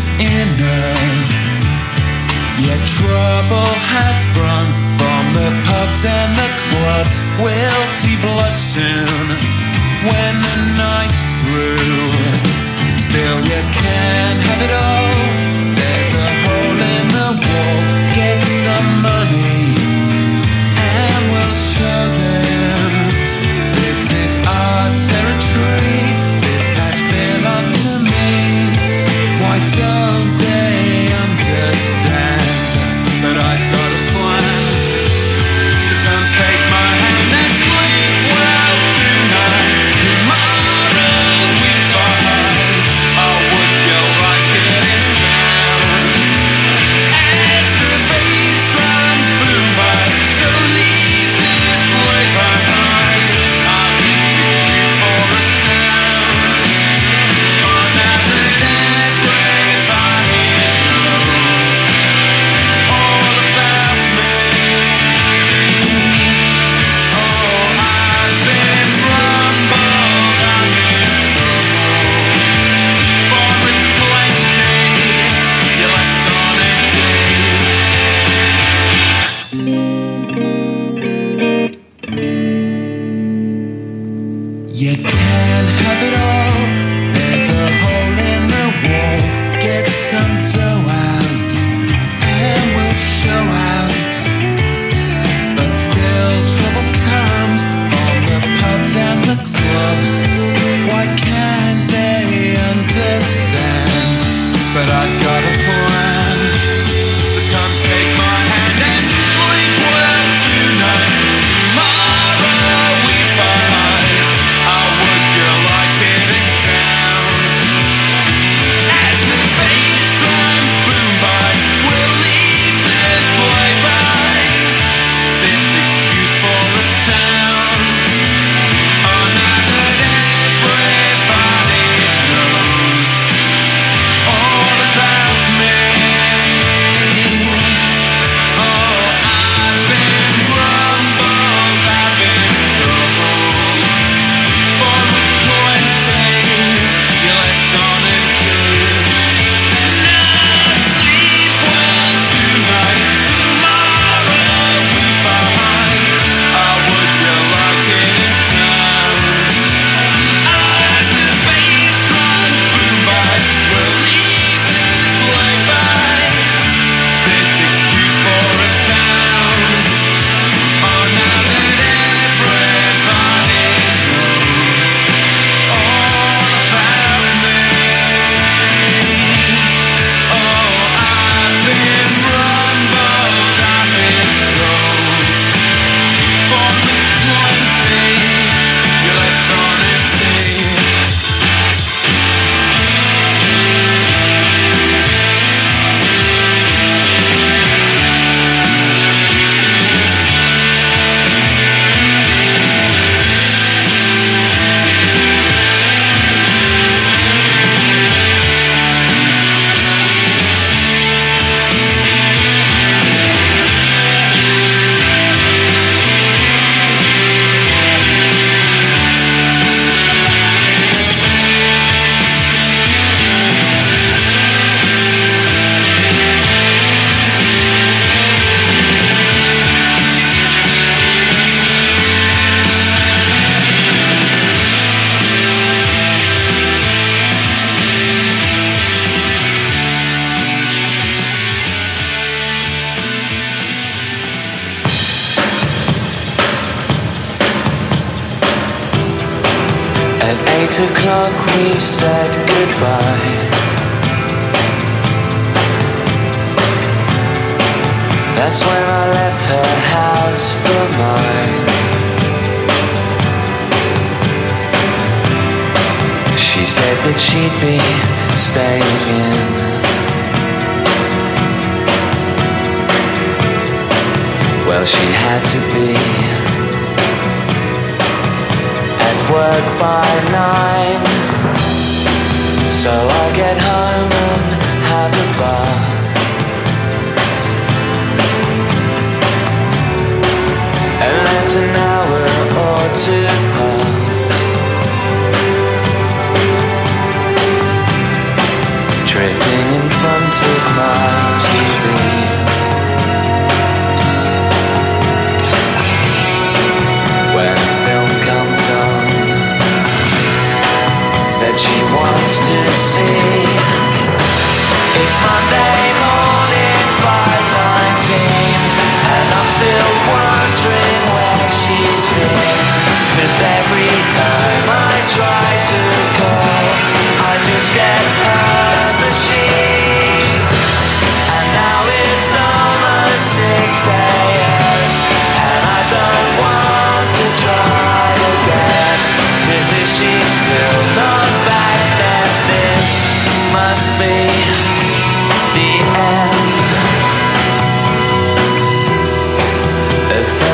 is enough. Yet trouble has sprung from the pubs and the clubs. We'll see blood soon when the night's through. Still, you can't have it all. There's a hole in the wall. Get some money and we'll show them this is our territory.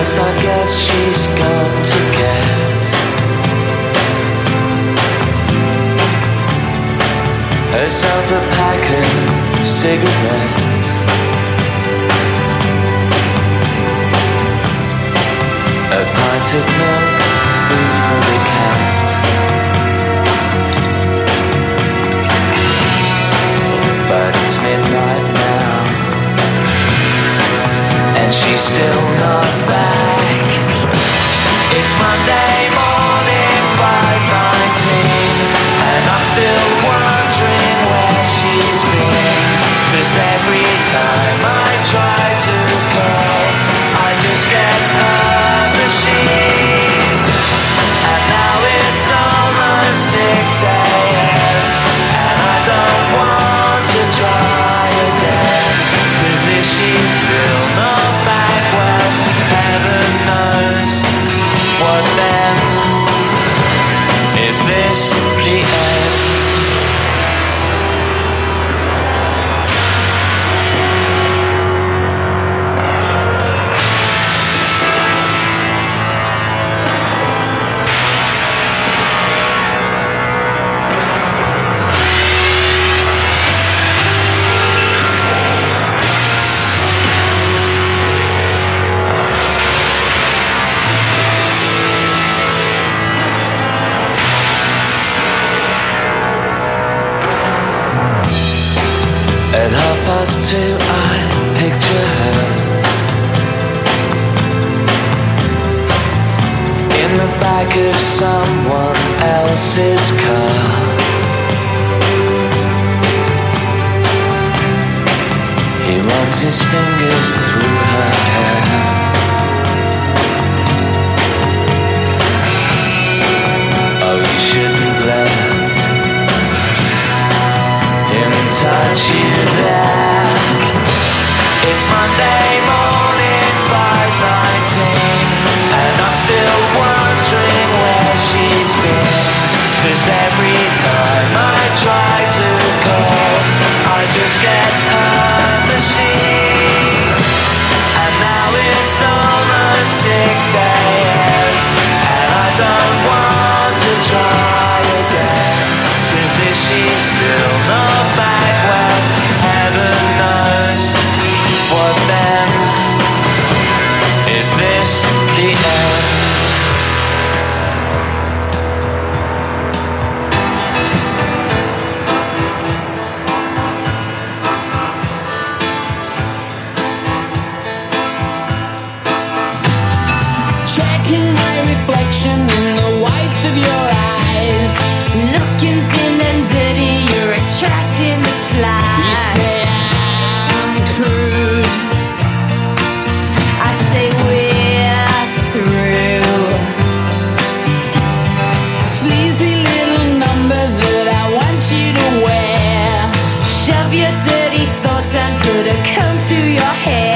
past, I guess she's got to get. Herself a pack of cigarettes. A pint of milk for the cat. But it's midnight now, and she's still not. Yeah. I picture her. In the back of someone else's car. He runs his fingers sun could have come to your head.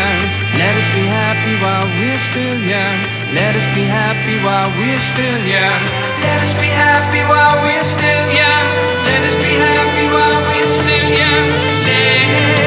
young. Let us be happy while we're still young. Let us be happy while we're still young. Let us be happy while we're still young. Let us be happy while we're still young. Let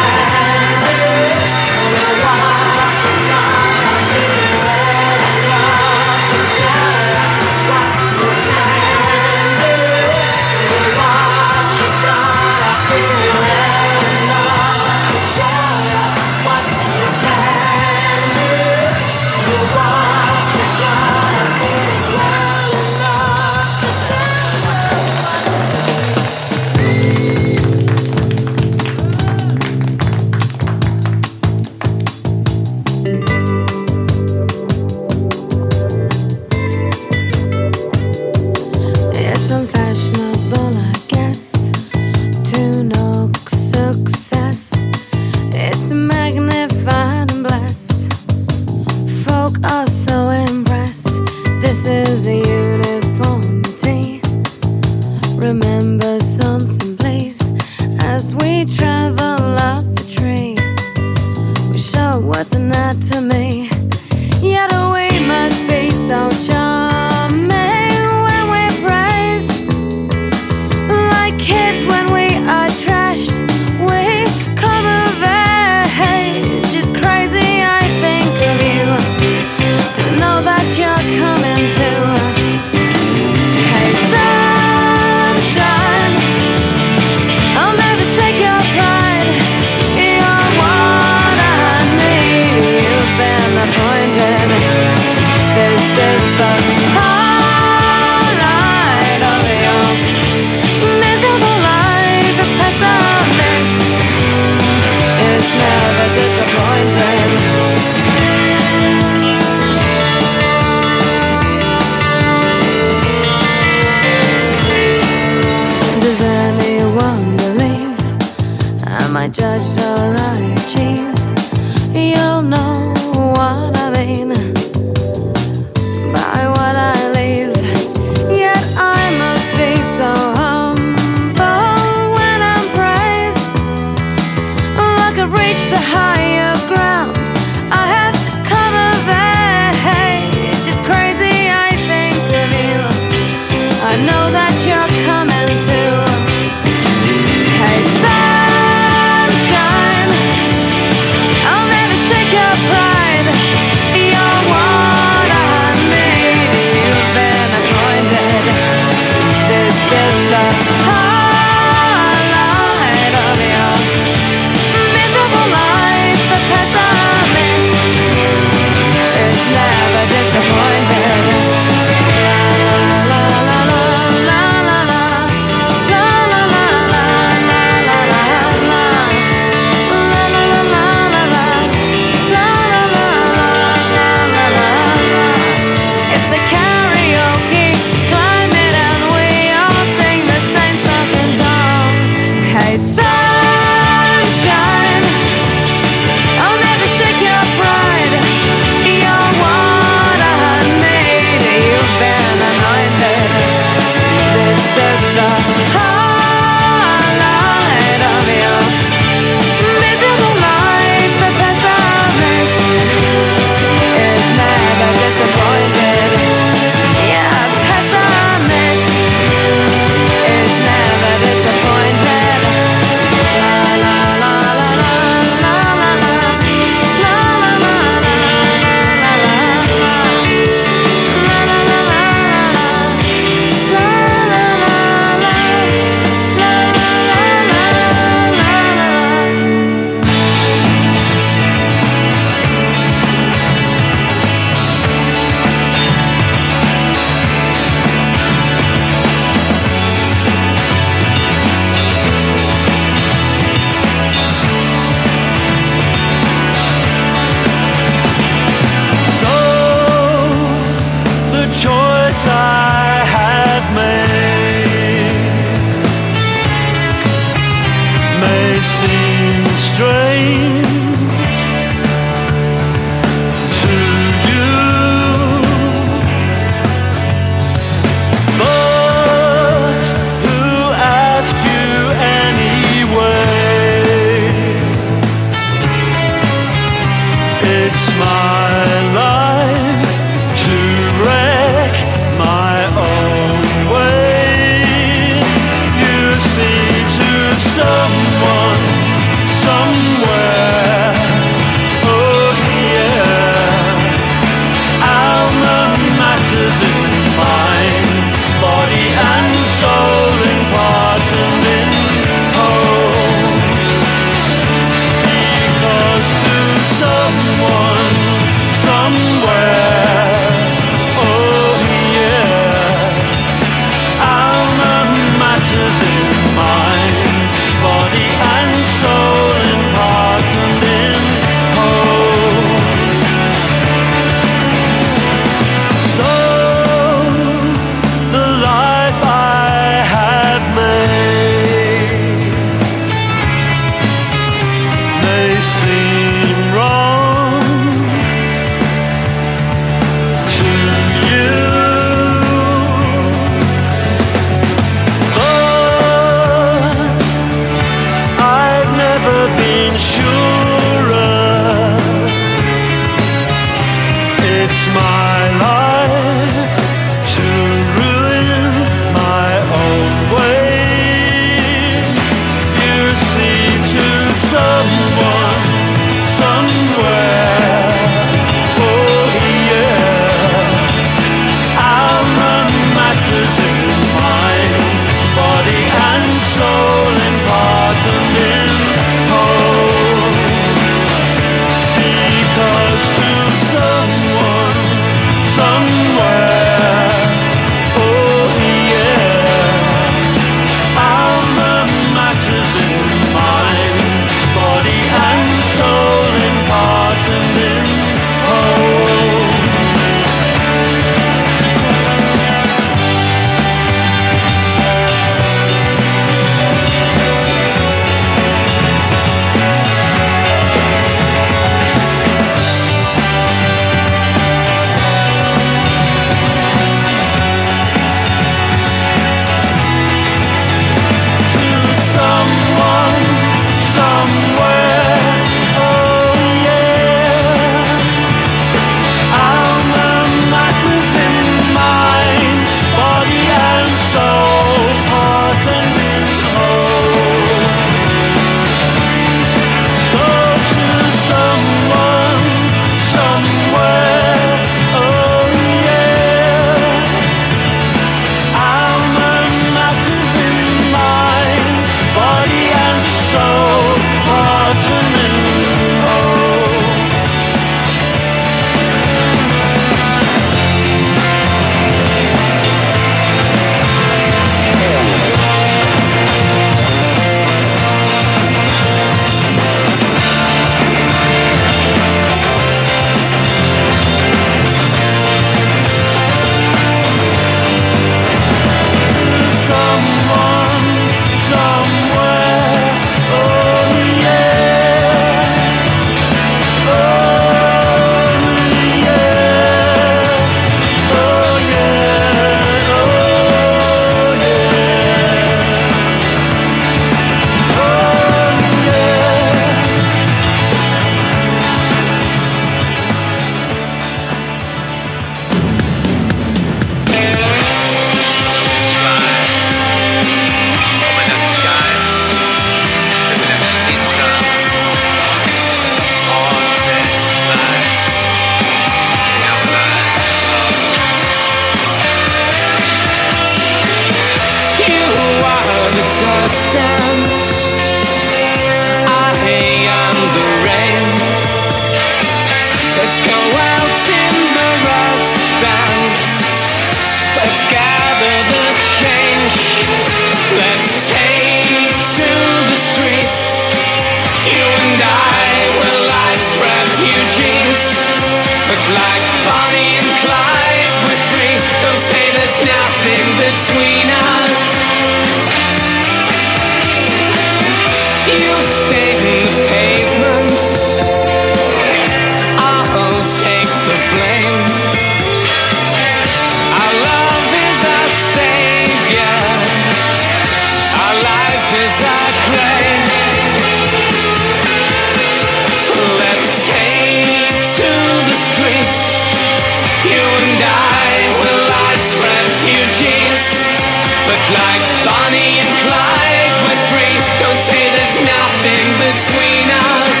Bonnie and Clyde, free. Don't say there's nothing between us.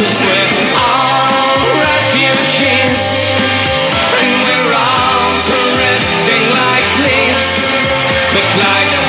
We're all refugees. And we're all drifting like leaves. But like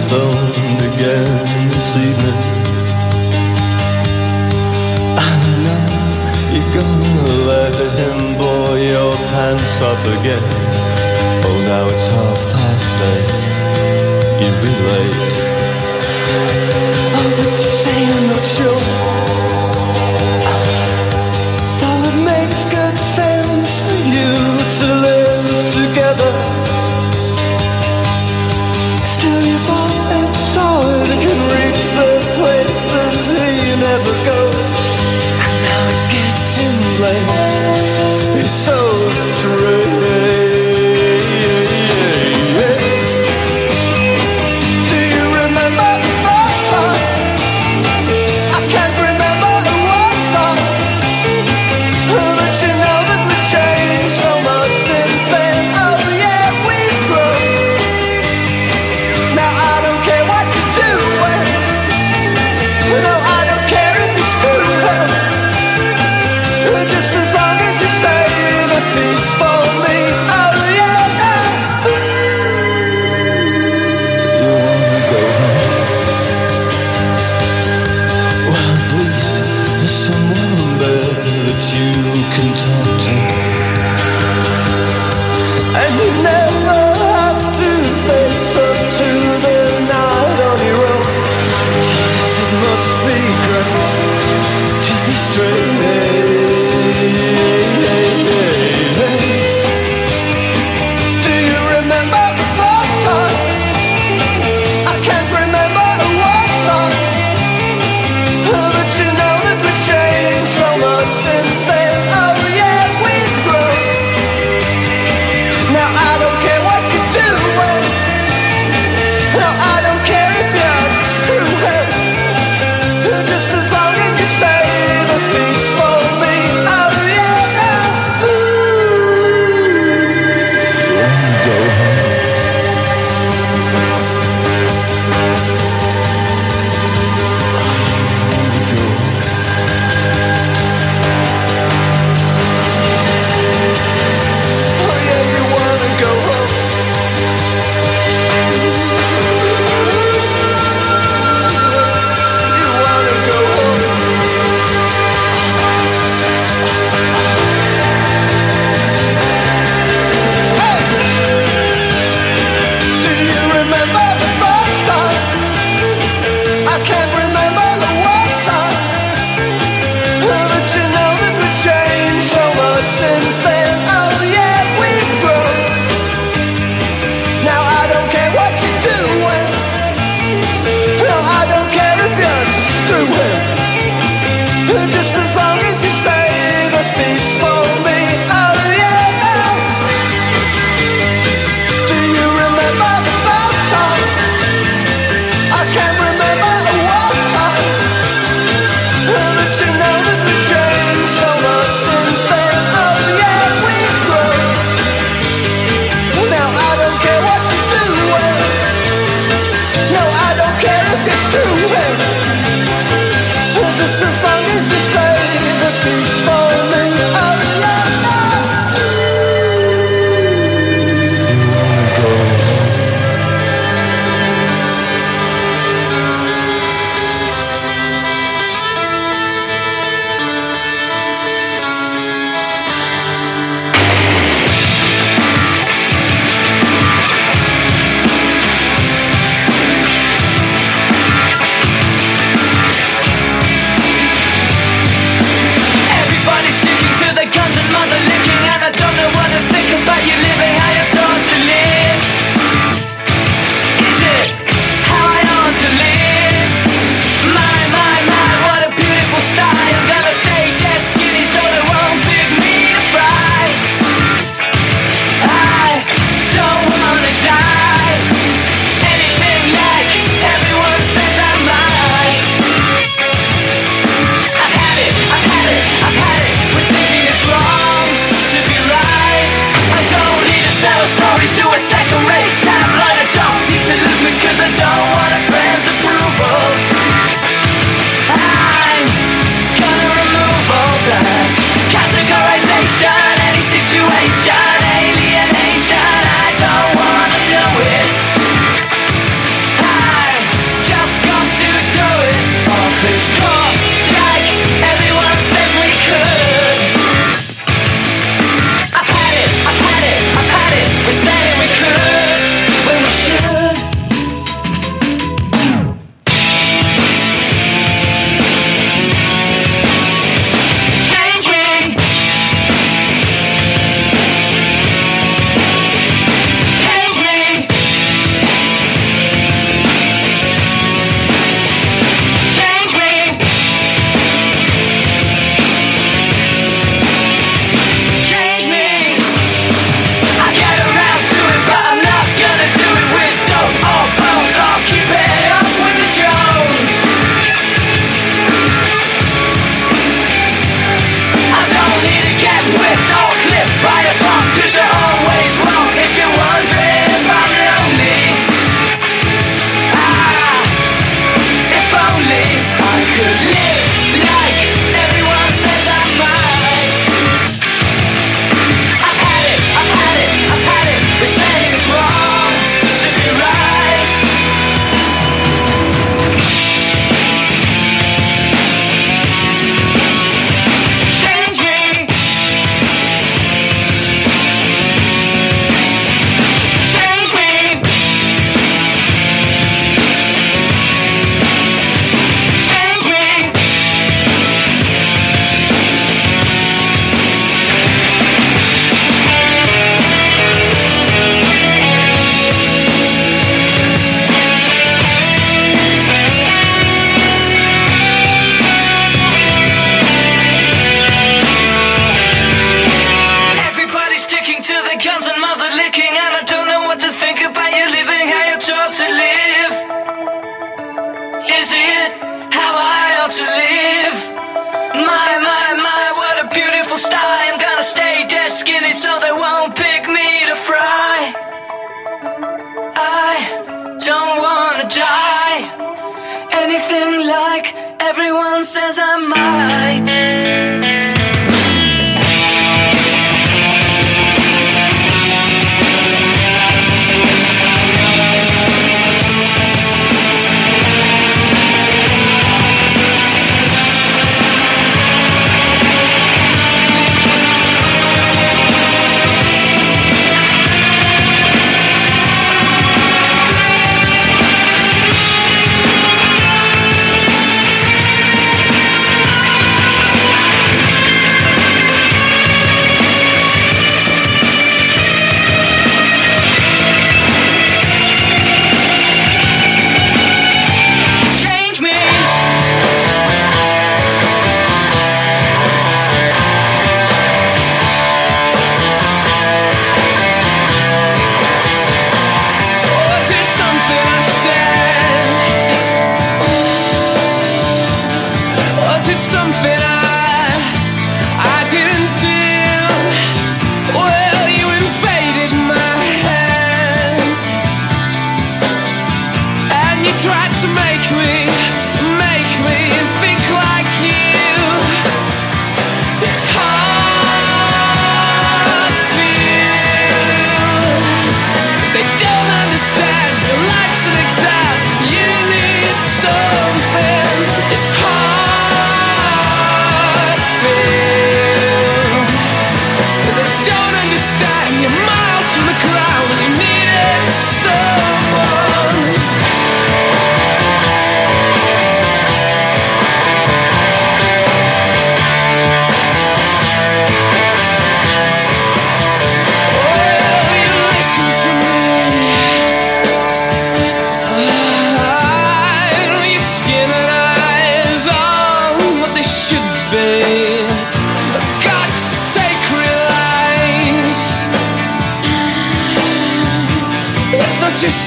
stoned again this evening. I know you're gonna let him blow your pants off again. Oh, now it's half past eight. You'd be late. Oh, but you say I'm not sure. Though it makes good sense for you to live together. he never goes. And now it's getting late. It's so strange.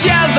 It's